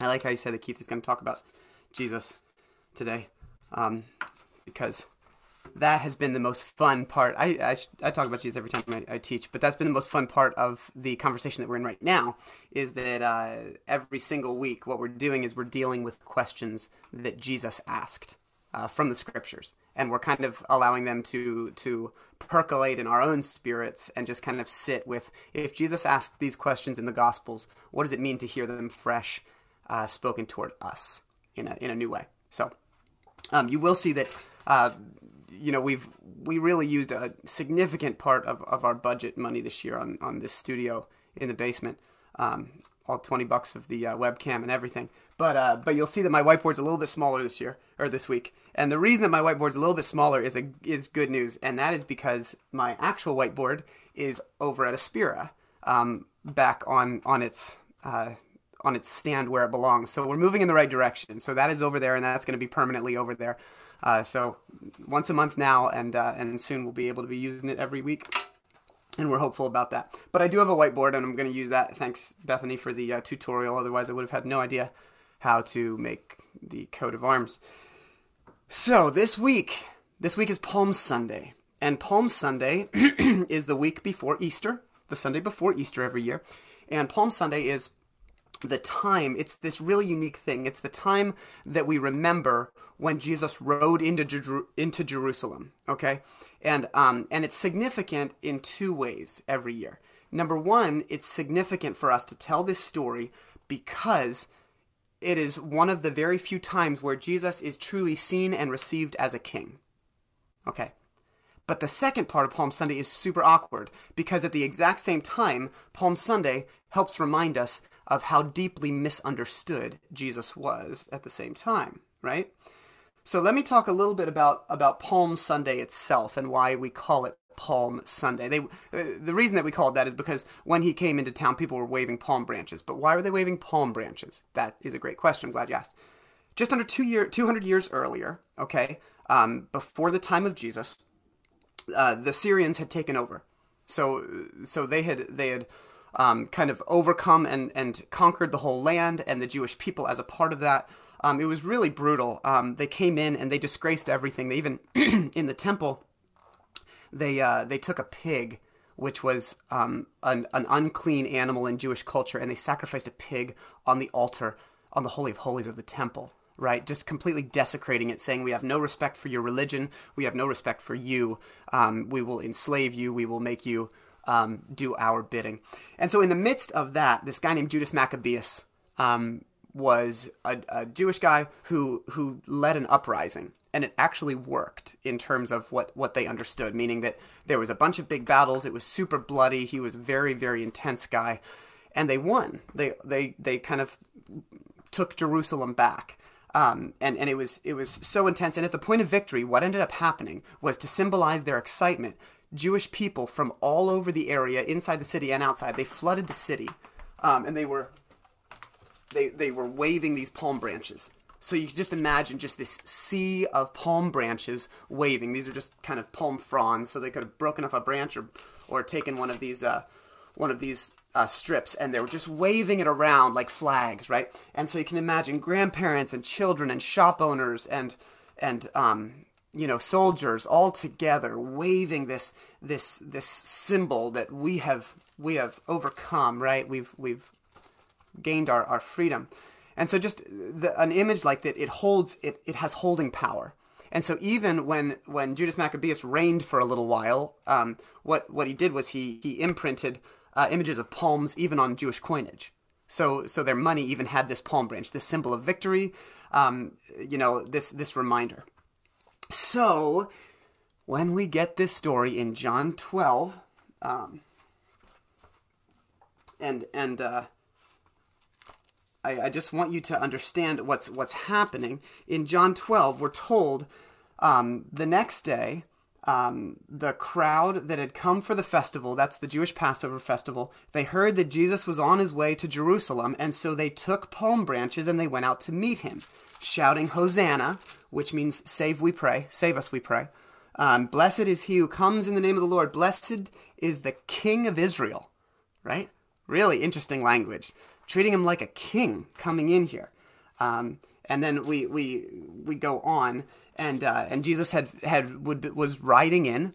I like how you said that Keith is going to talk about Jesus today, um, because that has been the most fun part. I, I, I talk about Jesus every time I, I, teach, but that's been the most fun part of the conversation that we're in right now. Is that uh, every single week, what we're doing is we're dealing with questions that Jesus asked uh, from the scriptures, and we're kind of allowing them to to percolate in our own spirits and just kind of sit with. If Jesus asked these questions in the Gospels, what does it mean to hear them fresh, uh, spoken toward us in a in a new way? So, um, you will see that uh, you know we've we really used a significant part of, of our budget money this year on on this studio in the basement um, all 20 bucks of the uh, webcam and everything but uh, but you'll see that my whiteboard's a little bit smaller this year or this week and the reason that my whiteboard's a little bit smaller is a, is good news and that is because my actual whiteboard is over at Aspira um, back on on its uh, on its stand where it belongs so we're moving in the right direction so that is over there and that's going to be permanently over there uh, so once a month now, and uh, and soon we'll be able to be using it every week, and we're hopeful about that. But I do have a whiteboard, and I'm going to use that. Thanks, Bethany, for the uh, tutorial. Otherwise, I would have had no idea how to make the coat of arms. So this week, this week is Palm Sunday, and Palm Sunday is the week before Easter, the Sunday before Easter every year, and Palm Sunday is the time it's this really unique thing. It's the time that we remember when jesus rode into, Jer- into jerusalem okay? And um, and it's significant in two ways every year. Number one it's significant for us to tell this story because it is one of the very few times where jesus is truly seen and received as a king okay? But the second part of Palm Sunday is super awkward because at the exact same time, Palm Sunday helps remind us of how deeply misunderstood Jesus was at the same time, right? So let me talk a little bit about about Palm Sunday itself and why we call it Palm Sunday. They uh, the reason that we call it that is because when he came into town, people were waving palm branches. But why were they waving palm branches? That is a great question. I'm glad you asked. Just under two year, 200 years earlier, okay, um, before the time of Jesus, uh, the Syrians had taken over. So so they had they had um, kind of overcome and, and conquered the whole land and the Jewish people as a part of that. Um, it was really brutal. Um, they came in and they disgraced everything. They even in the temple, they uh, they took a pig, which was um, an, an unclean animal in Jewish culture, and they sacrificed a pig on the altar on the holy of holies of the temple. Right, just completely desecrating it, saying we have no respect for your religion, we have no respect for you, um, we will enslave you, we will make you um, do our bidding. And so, in the midst of that, this guy named Judas Maccabeus um, was a, a, Jewish guy who who led an uprising, and it actually worked in terms of what what they understood, meaning that there was a bunch of big battles. It was super bloody. He was a very very intense guy, and they won. They they they kind of took Jerusalem back. Um, and and it was it was so intense. And at the point of victory, what ended up happening was to symbolize their excitement. Jewish people from all over the area, inside the city and outside. They flooded the city, um, and they were they they were waving these palm branches. So you can just imagine just this sea of palm branches waving. These are just kind of palm fronds, so they could have broken off a branch or or taken one of these uh, one of these uh, strips, and they were just waving it around like flags, right? And so you can imagine grandparents and children and shop owners and and um, you know soldiers all together waving this this this symbol that we have we have overcome right? We've we've gained our, our freedom. And so just the, an image like that it holds it it has holding power. And so even when when Judas Maccabeus reigned for a little while um, what what he did was he he imprinted uh, images of palms even on Jewish coinage. So so their money even had this palm branch this symbol of victory um, you know this this reminder so, when we get this story in John 12, um, and and uh, I, I, just want you to understand what's what's happening in John 12. We're told um, the next day um, the crowd that had come for the festival, that's the Jewish Passover festival, they heard that Jesus was on his way to Jerusalem, and so they took palm branches and they went out to meet him shouting Hosanna, which means save we pray, save us we pray. Um, blessed is he who comes in the name of the Lord. Blessed is the King of Israel, right? Really interesting language. treating him like a king coming in here. Um, and then we we we go on, and uh, and Jesus had had would, was riding in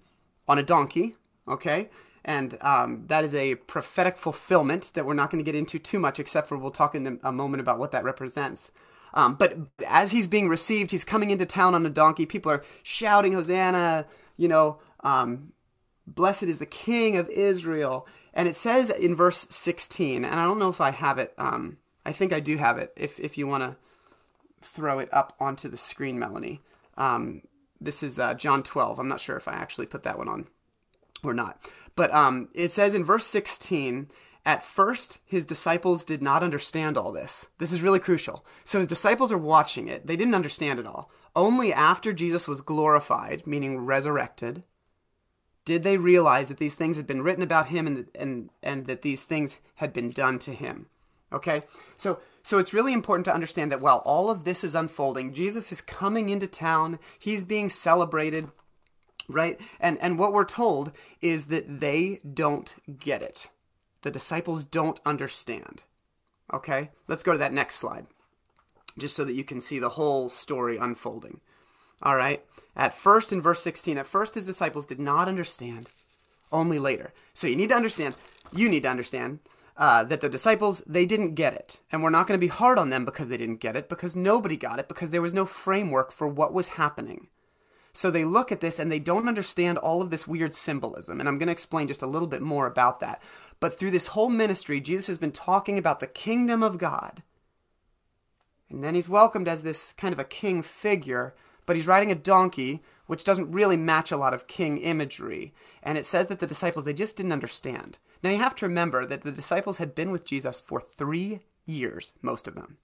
on a donkey. Okay, and um, that is a prophetic fulfillment that we're not going to get into too much, except for we'll talk in a moment about what that represents. Um, but as he's being received, he's coming into town on a donkey. People are shouting, Hosanna, you know, um, blessed is the King of Israel. And it says in verse 16, and I don't know if I have it. Um, I think I do have it. If, if you want to throw it up onto the screen, Melanie. Um, this is uh, John 12. I'm not sure if I actually put that one on or not. But um, it says in verse 16, at first, his disciples did not understand all this. This is really crucial. So his disciples are watching it. They didn't understand it all. Only after Jesus was glorified, meaning resurrected, did they realize that these things had been written about him and, and, and that these things had been done to him. Okay? So, so it's really important to understand that while all of this is unfolding, Jesus is coming into town, he's being celebrated, right? And, and what we're told is that they don't get it the disciples don't understand. Okay? Let's go to that next slide, just so that you can see the whole story unfolding. All right? At first, in verse 16, at first his disciples did not understand, only later. So you need to understand, you need to understand uh, that the disciples, they didn't get it. And we're not going to be hard on them because they didn't get it, because nobody got it, because there was no framework for what was happening. So they look at this and they don't understand all of this weird symbolism. And I'm going to explain just a little bit more about that. But through this whole ministry, Jesus has been talking about the kingdom of God. And then he's welcomed as this kind of a king figure, but he's riding a donkey, which doesn't really match a lot of king imagery. And it says that the disciples, they just didn't understand. Now you have to remember that the disciples had been with Jesus for three years, most of them.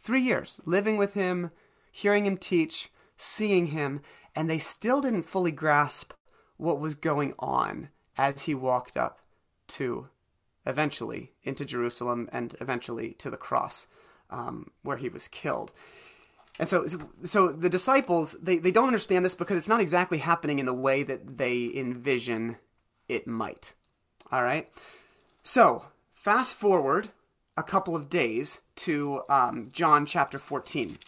Three years, living with him, hearing him teach, seeing him, and they still didn't fully grasp what was going on as he walked up to eventually into Jerusalem and eventually to the cross um, where he was killed. And so, so the disciples they, they don't understand this because it's not exactly happening in the way that they envision it might. All right. So fast forward a couple of days to um, John chapter 14.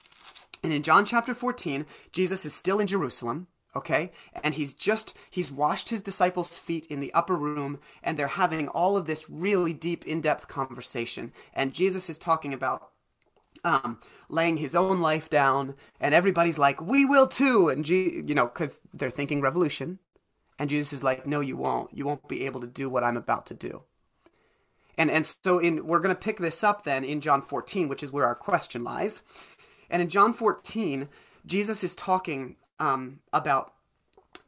And in John chapter 14, Jesus is still in Jerusalem, okay? And he's just, he's washed his disciples' feet in the upper room, and they're having all of this really deep, in depth conversation. And Jesus is talking about um, laying his own life down, and everybody's like, we will too. And, G- you know, because they're thinking revolution. And Jesus is like, no, you won't. You won't be able to do what I'm about to do. And, and so in, we're going to pick this up then in John 14, which is where our question lies. And in John 14, Jesus is talking um, about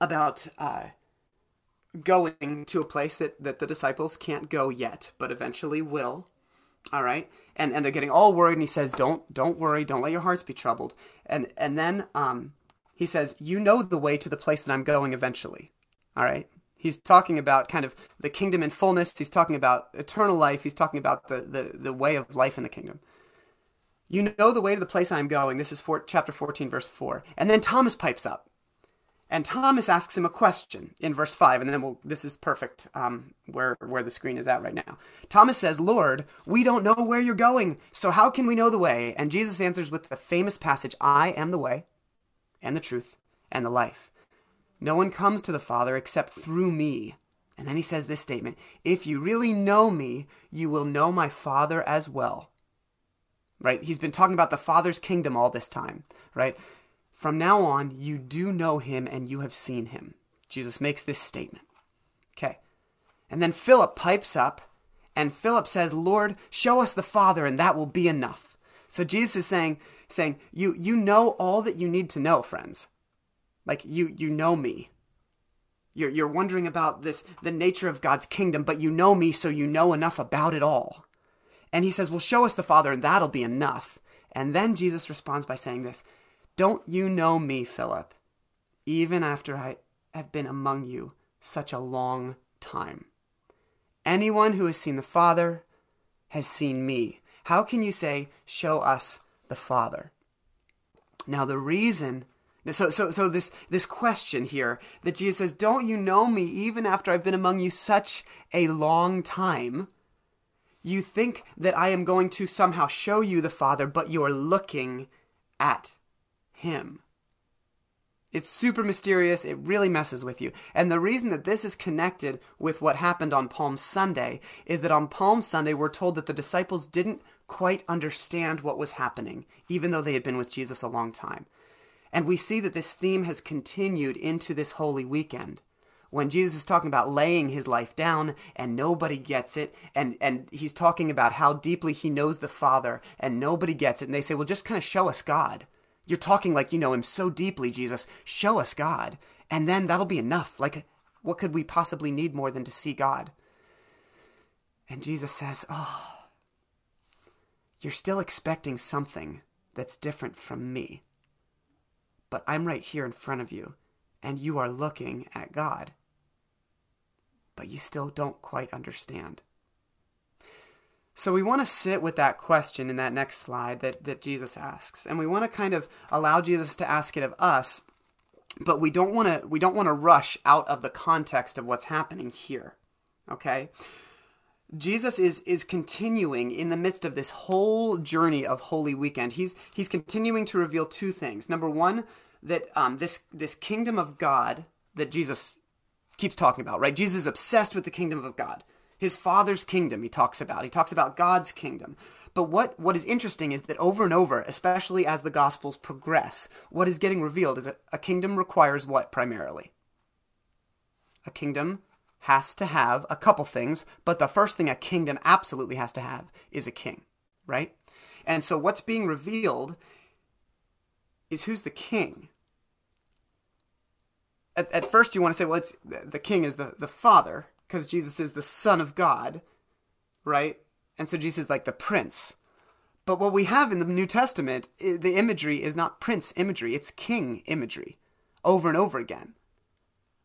about uh, going to a place that, that the disciples can't go yet, but eventually will. All right, and and they're getting all worried, and he says, "Don't don't worry, don't let your hearts be troubled." And and then um, he says, "You know the way to the place that I'm going eventually." All right. He's talking about kind of the kingdom in fullness. He's talking about eternal life. He's talking about the, the, the way of life in the kingdom. You know the way to the place I'm going. This is for, chapter 14, verse 4. And then Thomas pipes up. And Thomas asks him a question in verse 5, and then we'll, this is perfect um, where, where the screen is at right now. Thomas says, Lord, we don't know where you're going, so how can we know the way? And Jesus answers with the famous passage I am the way, and the truth, and the life. No one comes to the Father except through me. And then he says this statement If you really know me, you will know my Father as well right? He's been talking about the Father's kingdom all this time, right? From now on, you do know him and you have seen him. Jesus makes this statement. Okay. And then Philip pipes up and Philip says, Lord, show us the Father and that will be enough. So Jesus is saying, saying, you, you know all that you need to know, friends. Like you, you know me. You're, you're wondering about this, the nature of God's kingdom, but you know me, so you know enough about it all. And he says, Well, show us the Father, and that'll be enough. And then Jesus responds by saying this Don't you know me, Philip, even after I have been among you such a long time? Anyone who has seen the Father has seen me. How can you say, Show us the Father? Now, the reason so, so, so this, this question here that Jesus says, Don't you know me even after I've been among you such a long time? You think that I am going to somehow show you the Father, but you're looking at Him. It's super mysterious. It really messes with you. And the reason that this is connected with what happened on Palm Sunday is that on Palm Sunday, we're told that the disciples didn't quite understand what was happening, even though they had been with Jesus a long time. And we see that this theme has continued into this Holy Weekend. When Jesus is talking about laying his life down and nobody gets it, and, and he's talking about how deeply he knows the Father and nobody gets it, and they say, Well, just kind of show us God. You're talking like you know him so deeply, Jesus. Show us God. And then that'll be enough. Like, what could we possibly need more than to see God? And Jesus says, Oh, you're still expecting something that's different from me. But I'm right here in front of you, and you are looking at God. But you still don't quite understand. So we want to sit with that question in that next slide that, that Jesus asks. And we want to kind of allow Jesus to ask it of us, but we don't want to we don't want to rush out of the context of what's happening here. Okay? Jesus is is continuing in the midst of this whole journey of Holy Weekend. He's he's continuing to reveal two things. Number one, that um, this this kingdom of God that Jesus keeps talking about, right? Jesus is obsessed with the kingdom of God his father's kingdom he talks about. He talks about God's kingdom. But what, what is interesting is that over and over, especially as the Gospels progress, what is getting revealed is a, a kingdom requires what primarily? A kingdom has to have a couple things, but the first thing a kingdom absolutely has to have is a king, right? And so what's being revealed is who's the king. At, at first, you want to say, well, it's the king is the, the father, because Jesus is the Son of God, right? And so Jesus is like the prince. But what we have in the New Testament, the imagery is not prince imagery, it's king imagery over and over again,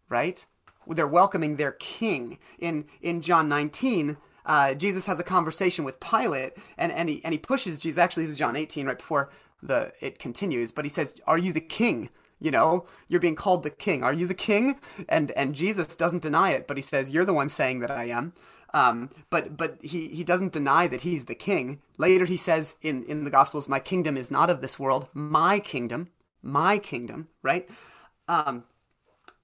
right? They're welcoming their king. In, in John 19, uh, Jesus has a conversation with Pilate, and, and, he, and he pushes Jesus. Actually, this is John 18, right before the it continues, but he says, Are you the king? You know you're being called the king. Are you the king? And and jesus doesn't deny it but he says you're the one saying that i am. Um, but but he, he doesn't deny that he's the king. Later he says in in the gospels my kingdom is not of this world. My kingdom my kingdom right? Um,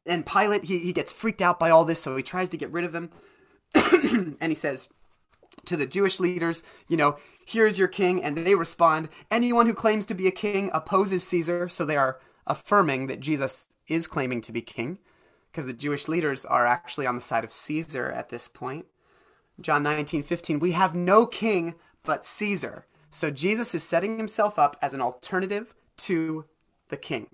and pilate he, he gets freaked out by all this so he tries to get rid of him. And he says to the Jewish leaders, you know, here's your king. And they respond, anyone who claims to be a king opposes Caesar. So they are affirming that Jesus is claiming to be king, because the Jewish leaders are actually on the side of Caesar at this point. John 19, 15, we have no king but Caesar. So Jesus is setting himself up as an alternative to the king.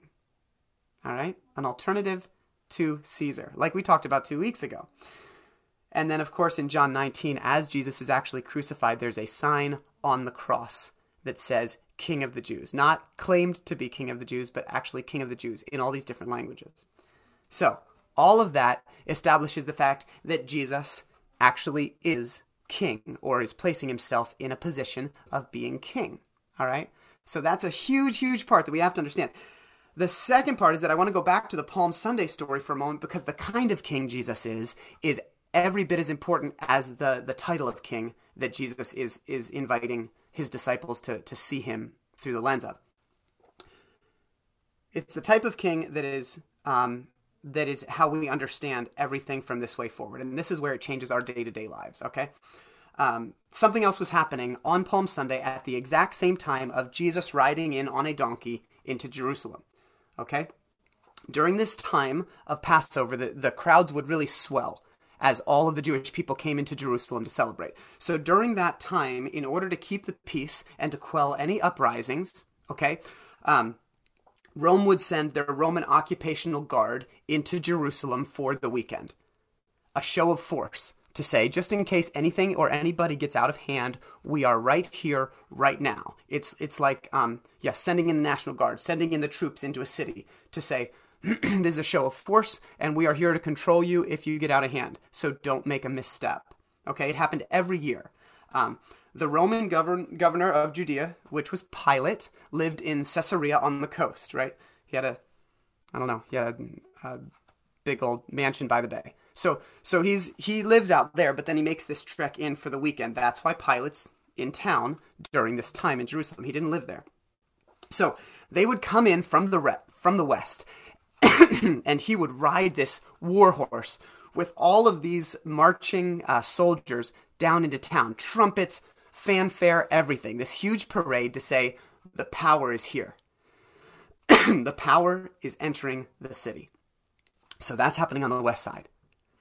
All right? An alternative to Caesar, like we talked about two weeks ago. And then, of course, in John 19, as Jesus is actually crucified, there's a sign on the cross that says, King of the Jews. Not claimed to be King of the Jews, but actually King of the Jews in all these different languages. So, all of that establishes the fact that Jesus actually is king or is placing himself in a position of being king. All right? So, that's a huge, huge part that we have to understand. The second part is that I want to go back to the Palm Sunday story for a moment because the kind of king Jesus is is every bit as important as the the title of king that Jesus is is inviting his disciples to, to see him through the lens of. It's the type of king that is um, that is how we understand everything from this way forward, and this is where it changes our day to day lives. Okay, um, something else was happening on Palm Sunday at the exact same time of Jesus riding in on a donkey into Jerusalem. Okay, during this time of Passover, the, the crowds would really swell as all of the Jewish people came into Jerusalem to celebrate. So during that time, in order to keep the peace and to quell any uprisings, okay, um, Rome would send their Roman occupational guard into Jerusalem for the weekend. A show of force to say, just in case anything or anybody gets out of hand, we are right here, right now. It's it's like, um, yeah, sending in the National Guard, sending in the troops into a city to say, this is a show of force, and we are here to control you if you get out of hand. So don't make a misstep. Okay, it happened every year. Um, the Roman govern- governor of Judea, which was Pilate, lived in Caesarea on the coast, right? He had a, I don't know, he had a, a big old mansion by the bay. So so he's he lives out there, but then he makes this trek in for the weekend. That's why Pilate's in town during this time in Jerusalem. He didn't live there. So they would come in from the re- from the west, and he would ride this war horse with all of these marching uh, soldiers down into town, trumpets, fanfare, everything. This huge parade to say the power is here. the power is entering the city. So that's happening on the west side.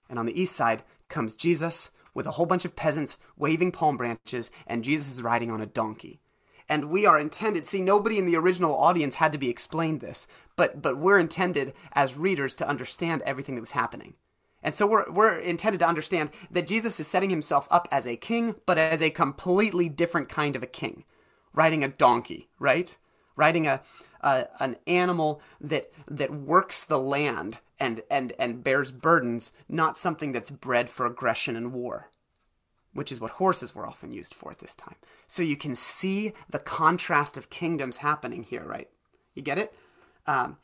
And on the east side comes Jesus with a whole bunch of peasants waving palm branches, and Jesus is riding on a donkey. And we are intended, see, nobody in the original audience had to be explained this, but, but we're intended as readers to understand everything that was happening. And so we're, we're intended to understand that Jesus is setting himself up as a king, but as a completely different kind of a king, riding a donkey, right? Riding a, a an animal that that works the land and, and, and bears burdens, not something that's bred for aggression and war, which is what horses were often used for at this time. So you can see the contrast of kingdoms happening here, right? You get it? Um,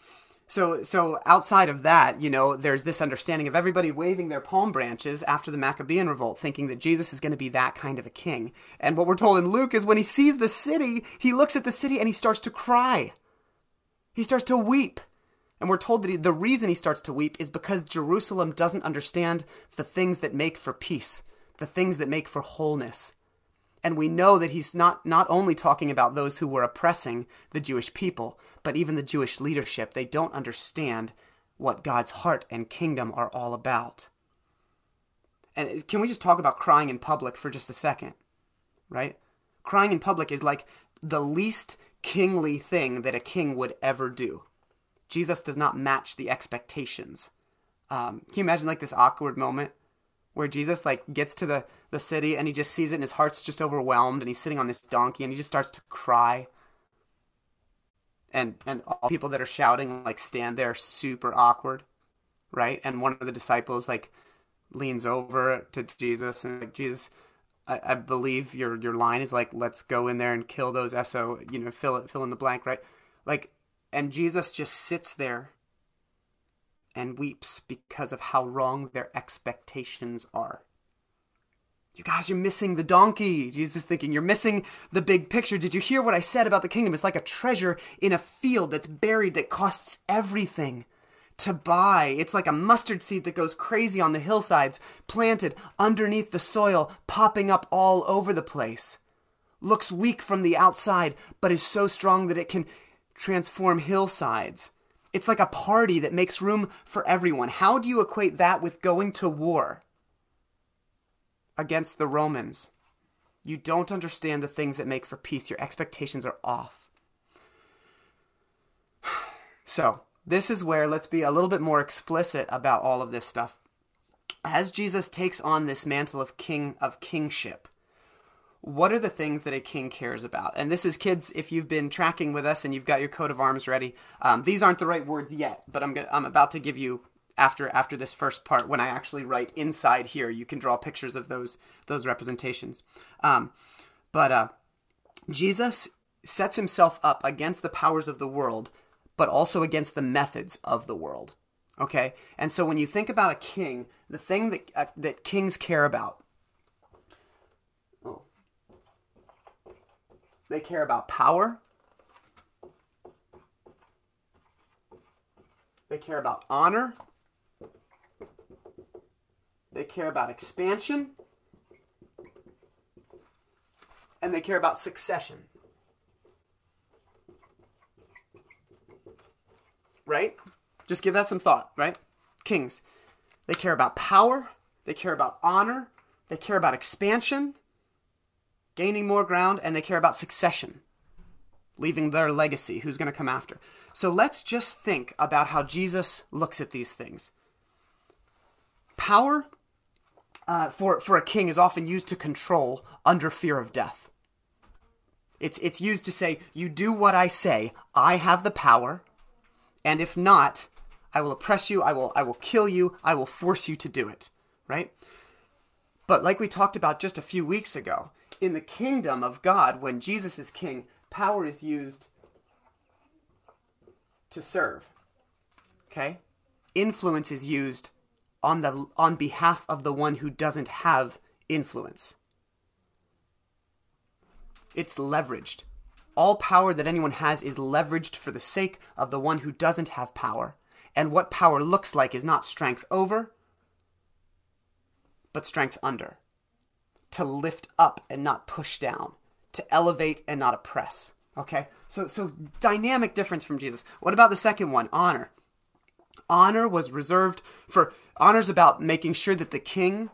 so, so outside of that, you know, there's this understanding of everybody waving their palm branches after the Maccabean revolt, thinking that Jesus is going to be that kind of a king. And what we're told in Luke is when he sees the city, he looks at the city and he starts to cry. He starts to weep and we're told that he, the reason he starts to weep is because Jerusalem doesn't understand the things that make for peace, the things that make for wholeness. And we know that he's not, not only talking about those who were oppressing the Jewish people, but even the Jewish leadership. They don't understand what God's heart and kingdom are all about. And can we just talk about crying in public for just a second? Right? Crying in public is like the least kingly thing that a king would ever do. Jesus does not match the expectations. Um, can you imagine like this awkward moment where Jesus like gets to the, the city and he just sees it and his heart's just overwhelmed and he's sitting on this donkey and he just starts to cry. And and all people that are shouting like stand there super awkward, right? And one of the disciples like leans over to Jesus and like Jesus, I, I believe your your line is like let's go in there and kill those so you know fill it fill in the blank right like and Jesus just sits there and weeps because of how wrong their expectations are. You guys, you're missing the donkey. Jesus is thinking, you're missing the big picture. Did you hear what I said about the kingdom? It's like a treasure in a field that's buried that costs everything to buy. It's like a mustard seed that goes crazy on the hillsides, planted underneath the soil, popping up all over the place. Looks weak from the outside, but is so strong that it can transform hillsides. It's like a party that makes room for everyone. How do you equate that with going to war against the Romans? You don't understand the things that make for peace. Your expectations are off. So, this is where let's be a little bit more explicit about all of this stuff. As Jesus takes on this mantle of king of kingship, what are the things that a king cares about? And this is, kids, if you've been tracking with us and you've got your coat of arms ready, um, these aren't the right words yet, but I'm, gonna, I'm about to give you after after this first part when I actually write inside here. You can draw pictures of those those representations. Um, but uh, Jesus sets himself up against the powers of the world, but also against the methods of the world. Okay, and so when you think about a king, the thing that uh, that kings care about They care about power. They care about honor. They care about expansion. And they care about succession. Right? Just give that some thought, right? Kings. They care about power. They care about honor. They care about expansion gaining more ground, and they care about succession, leaving their legacy, who's going to come after. So let's just think about how Jesus looks at these things. Power uh, for, for a king is often used to control under fear of death. It's, it's used to say, You do what I say, I have the power, and if not, I will oppress you, I will, I will kill you, I will force you to do it, right? But like we talked about just a few weeks ago, in the kingdom of God, when Jesus is king, power is used to serve. Okay? Influence is used on the on behalf of the one who doesn't have influence. It's leveraged. All power that anyone has is leveraged for the sake of the one who doesn't have power. And what power looks like is not strength over, but strength under. To lift up and not push down. To elevate and not oppress. Okay? So so dynamic difference from Jesus. What about the second one? Honor. Honor was reserved for honor's about making sure that the king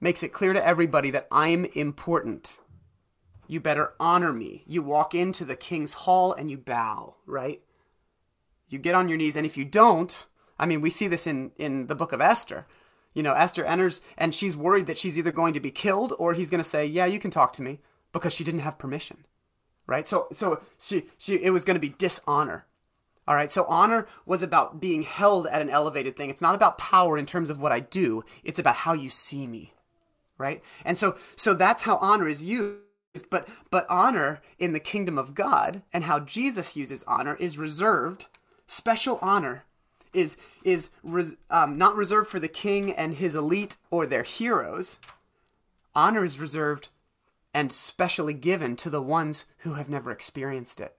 makes it clear to everybody that I'm important. You better honor me. You walk into the king's hall and you bow, right? You get on your knees, and if you don't, I mean, we see this in, in the book of Esther. You know, Esther enters and she's worried that she's either going to be killed or he's going to say, "Yeah, you can talk to me," because she didn't have permission. Right? So so she she it was going to be dishonor. All right? So honor was about being held at an elevated thing. It's not about power in terms of what I do. It's about how you see me. Right? And so so that's how honor is used but but honor in the kingdom of God and how Jesus uses honor is reserved. Special honor is is res, um, not reserved for the king and his elite or their heroes. Honor is reserved and specially given to the ones who have never experienced it.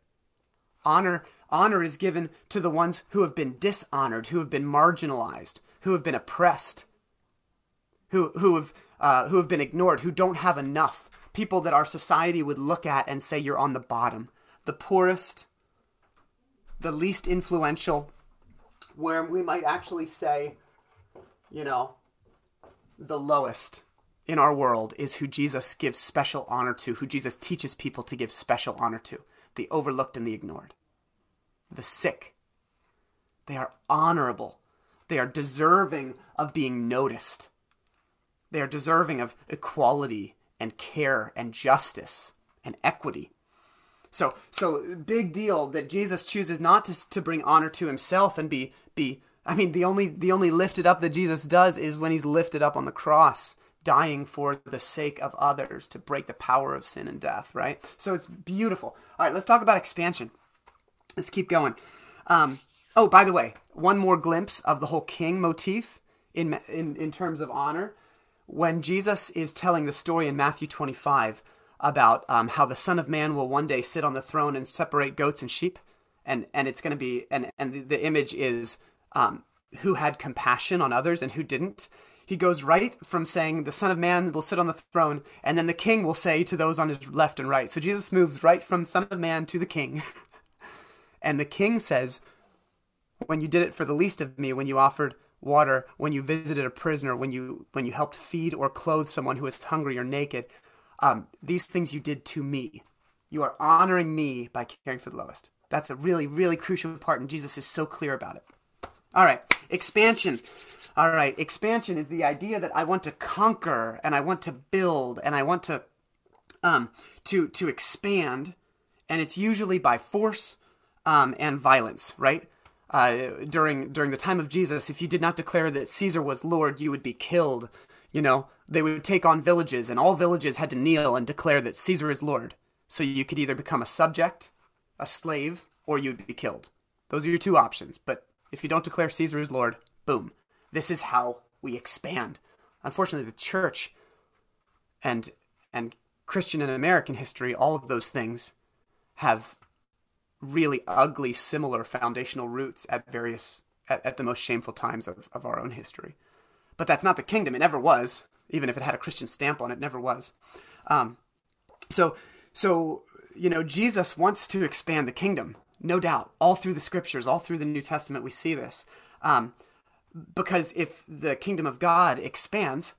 Honor honor is given to the ones who have been dishonored, who have been marginalized, who have been oppressed, who who have uh, who have been ignored, who don't have enough people that our society would look at and say you're on the bottom, the poorest, the least influential, where we might actually say, you know, the lowest in our world is who Jesus gives special honor to, who Jesus teaches people to give special honor to, the overlooked and the ignored, the sick. They are honorable. They are deserving of being noticed. They are deserving of equality and care and justice and equity. So, so big deal that Jesus chooses not to, to bring honor to himself and be be. I mean, the only the only lifted up that Jesus does is when he's lifted up on the cross, dying for the sake of others to break the power of sin and death. Right. So it's beautiful. All right, let's talk about expansion. Let's keep going. Um, oh, by the way, one more glimpse of the whole king motif in in in terms of honor when Jesus is telling the story in Matthew 25 about um, how the Son of Man will one day sit on the throne and separate goats and sheep, and and it's going to be and and the, the image is um, who had compassion on others and who didn't. He goes right from saying the Son of Man will sit on the throne, and then the King will say to those on his left and right. So Jesus moves right from Son of Man to the King, and the King says, "When you did it for the least of me, when you offered." water when you visited a prisoner, when you when you helped feed or clothe someone who is hungry or naked. Um, these things you did to me. You are honoring me by caring for the lowest. That's a really, really crucial part, and Jesus is so clear about it. All right, expansion. All right, expansion is the idea that I want to conquer and I want to build and I want to um, to to expand, and it's usually by force um, and violence, right? uh, during during the time of Jesus, if you did not declare that Caesar was Lord, you would be killed. You know, they would take on villages, and all villages had to kneel and declare that Caesar is Lord. So you could either become a subject, a slave, or you'd be killed. Those are your two options. But if you don't declare Caesar is Lord, boom. This is how we expand. Unfortunately, the church and and Christian and American history, all of those things have really ugly, similar foundational roots at various at, at the most shameful times of, of our own history. But that's not the kingdom. It never was. Even if it had a Christian stamp on it, never was. Um, so, so you know, Jesus wants to expand the kingdom, no doubt. All through the scriptures, all through the New Testament, we see this. Um, because if the kingdom of God expands,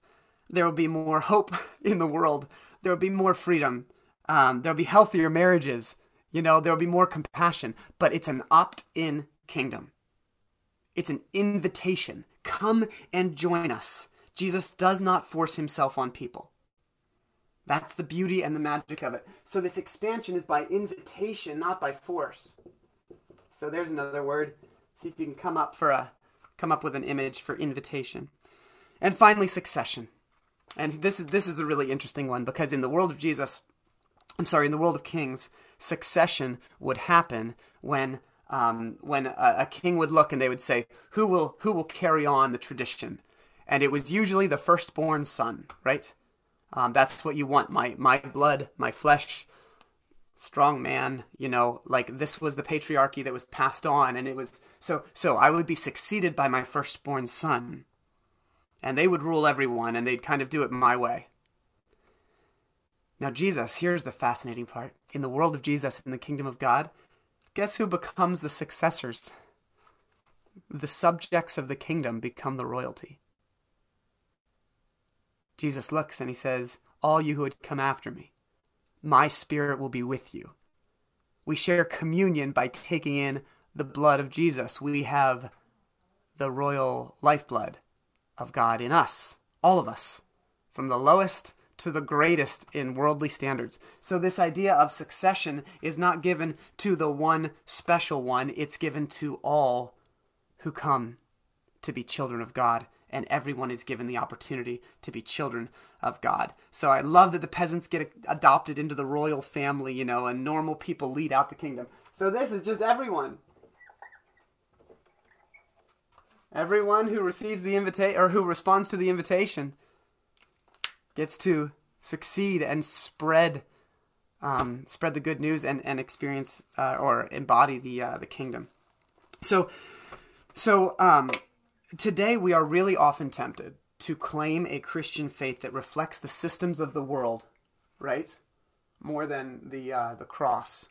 there will be more hope in the world. There will be more freedom. Um, there will be healthier marriages. You know, there'll be more compassion, but it's an opt in kingdom. It's an invitation. Come and join us. Jesus does not force himself on people. That's the beauty and the magic of it. So this expansion is by invitation, not by force. So there's another word. See if you can come up for a come up with an image for invitation. And finally succession. And this is this is a really interesting one because in the world of Jesus, I'm sorry, in the world of kings, succession would happen when um, when a, a, king would look and they would say, "Who will who will carry on the tradition?" and it was usually the firstborn son, right? Um, that's what you want. My my blood, my flesh, strong man. You know, like this was the patriarchy that was passed on, and it was so so. I would be succeeded by my firstborn son, and they would rule everyone, and they'd kind of do it my way. Now, Jesus, here's the fascinating part. In the world of Jesus, in the kingdom of God, guess who becomes the successors? The subjects of the kingdom become the royalty. Jesus looks and he says, All you who would come after me, my spirit will be with you. We share communion by taking in the blood of Jesus. We have the royal lifeblood of God in us, all of us, from the lowest to the greatest in worldly standards. So, this idea of succession is not given to the one special one, it's given to all who come to be children of God. And everyone is given the opportunity to be children of God. So I love that the peasants get adopted into the royal family, you know, and normal people lead out the kingdom. So this is just everyone. Everyone who receives the invitation or who responds to the invitation gets to succeed and spread um, spread the good news and, and experience uh, or embody the uh, the kingdom. So so um, today we are really often tempted to claim a Christian faith that reflects the systems of the world, right? More than the uh, the cross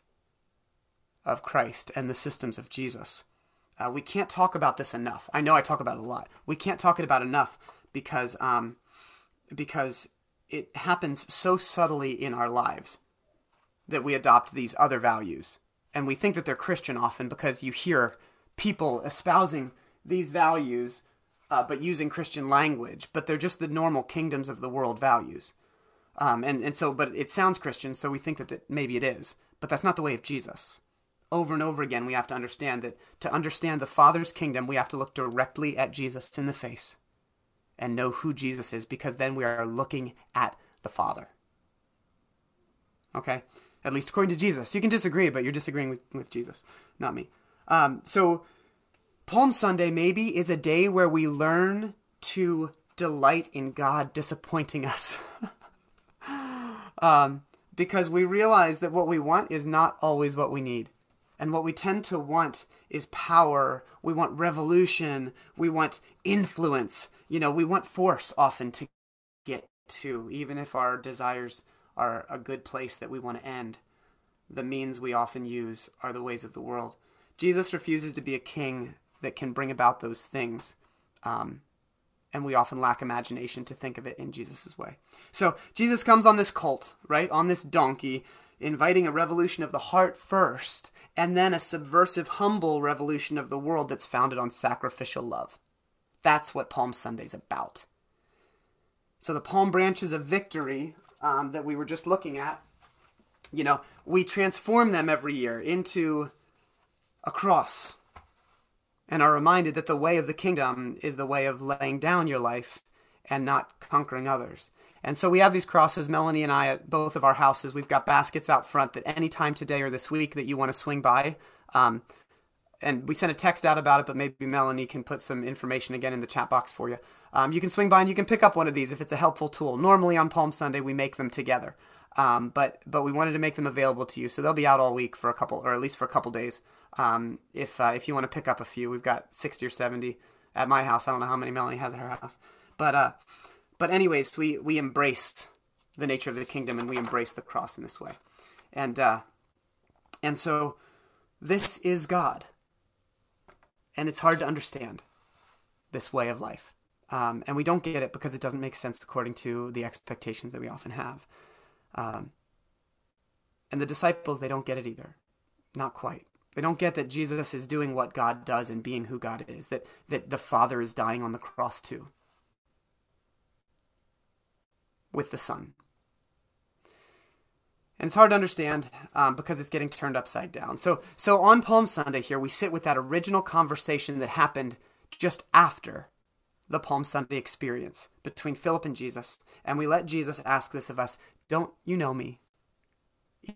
of Christ and the systems of Jesus. Uh, we can't talk about this enough. I know I talk about it a lot. We can't talk it about enough because um, because it happens so subtly in our lives that we adopt these other values. And we think that they're Christian often because you hear people espousing these values, uh, but using Christian language, but they're just the normal kingdoms of the world values. Um, and, and so, but it sounds Christian, so we think that, that maybe it is. But that's not the way of Jesus. Over and over again, we have to understand that to understand the Father's kingdom, we have to look directly at Jesus in the face and know who Jesus is because then we are looking at the Father. Okay? At least according to Jesus. You can disagree, but you're disagreeing with, with Jesus, not me. Um, so, Palm Sunday maybe is a day where we learn to delight in God disappointing us. um, because we realize that what we want is not always what we need. And what we tend to want is power. We want revolution. We want influence. You know, we want force often to get to, even if our desires are a good place that we want to end. The means we often use are the ways of the world. Jesus refuses to be a king that can bring about those things. Um, and we often lack imagination to think of it in Jesus' way. So Jesus comes on this colt, right? On this donkey, inviting a revolution of the heart first and then a subversive, humble revolution of the world that's founded on sacrificial love. That's what Palm Sunday's about. So the palm branches of victory um, that we were just looking at, you know, we transform them every year into a cross and are reminded that the way of the kingdom is the way of laying down your life and not conquering others. And so we have these crosses, Melanie and I, at both of our houses. We've got baskets out front that any time today or this week that you want to swing by, um, and we sent a text out about it, but maybe Melanie can put some information again in the chat box for you. Um, you can swing by and you can pick up one of these if it's a helpful tool. Normally on Palm Sunday we make them together, um, but but we wanted to make them available to you, so they'll be out all week for a couple, or at least for a couple days. Um, if uh, if you want to pick up a few, we've got sixty or seventy at my house. I don't know how many Melanie has at her house, but uh, but anyways, we we embraced the nature of the kingdom and we embraced the cross in this way, and uh, and so this is God, and it's hard to understand this way of life, um, and we don't get it because it doesn't make sense according to the expectations that we often have, um, and the disciples they don't get it either, not quite. They don't get that Jesus is doing what God does and being who God is, that, that the Father is dying on the cross too with the Son. And it's hard to understand um, because it's getting turned upside down. So, so on Palm Sunday here, we sit with that original conversation that happened just after the Palm Sunday experience between Philip and Jesus. And we let Jesus ask this of us Don't you know me,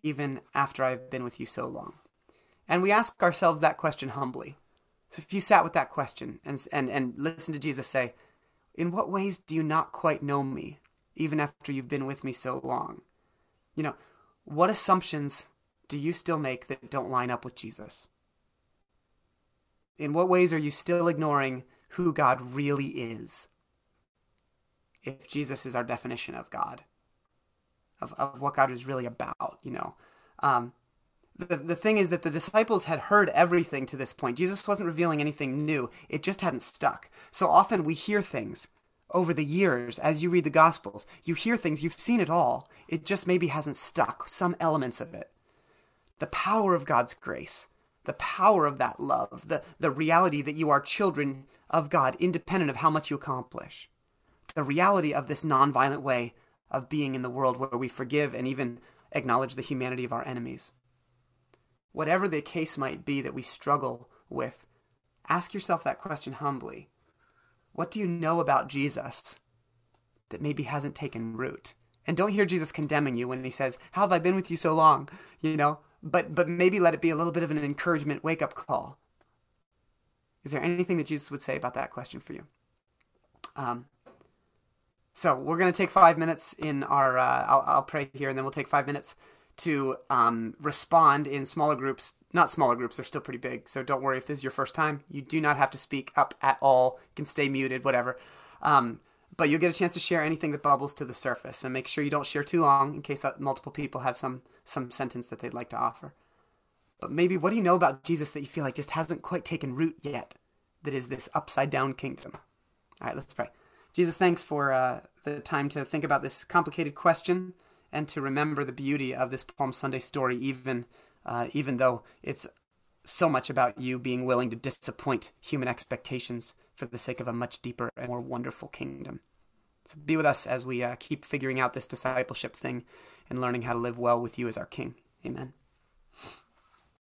even after I've been with you so long? And we ask ourselves that question humbly. So if you sat with that question and, and, and listen to Jesus say, In what ways do you not quite know me, even after you've been with me so long? You know, what assumptions do you still make that don't line up with Jesus? In what ways are you still ignoring who God really is? If Jesus is our definition of God, of, of what God is really about, you know. Um, the, the thing is that the disciples had heard everything to this point. Jesus wasn't revealing anything new, it just hadn't stuck. So often we hear things over the years as you read the Gospels. You hear things, you've seen it all. It just maybe hasn't stuck, some elements of it. The power of God's grace, the power of that love, the, the reality that you are children of God, independent of how much you accomplish. The reality of this nonviolent way of being in the world where we forgive and even acknowledge the humanity of our enemies whatever the case might be that we struggle with, ask yourself that question humbly. What do you know about Jesus that maybe hasn't taken root? And don't hear Jesus condemning you when he says, How have I been with you so long? You know, but but maybe let it be a little bit of an encouragement wake up call. Is there anything that Jesus would say about that question for you? Um, so we're going to take five minutes in our. Uh, I'll, I'll pray here, and then we'll take five minutes to um, respond in smaller groups. Not smaller groups, they're still pretty big. So don't worry if this is your first time. You do not have to speak up at all. You can stay muted, whatever. Um, but you'll get a chance to share anything that bubbles to the surface, and make sure you don't share too long in case uh, multiple people have some some sentence that they'd like to offer. But maybe what do you know about Jesus that you feel like just hasn't quite taken root yet? That is this upside down kingdom. All right, let's pray. Jesus, thanks for uh, the time to think about this complicated question and to remember the beauty of this Palm Sunday story, even uh, even though it's so much about you being willing to disappoint human expectations for the sake of a much deeper and more wonderful kingdom. So be with us as we uh, keep figuring out this discipleship thing and learning how to live well with you as our King. Amen.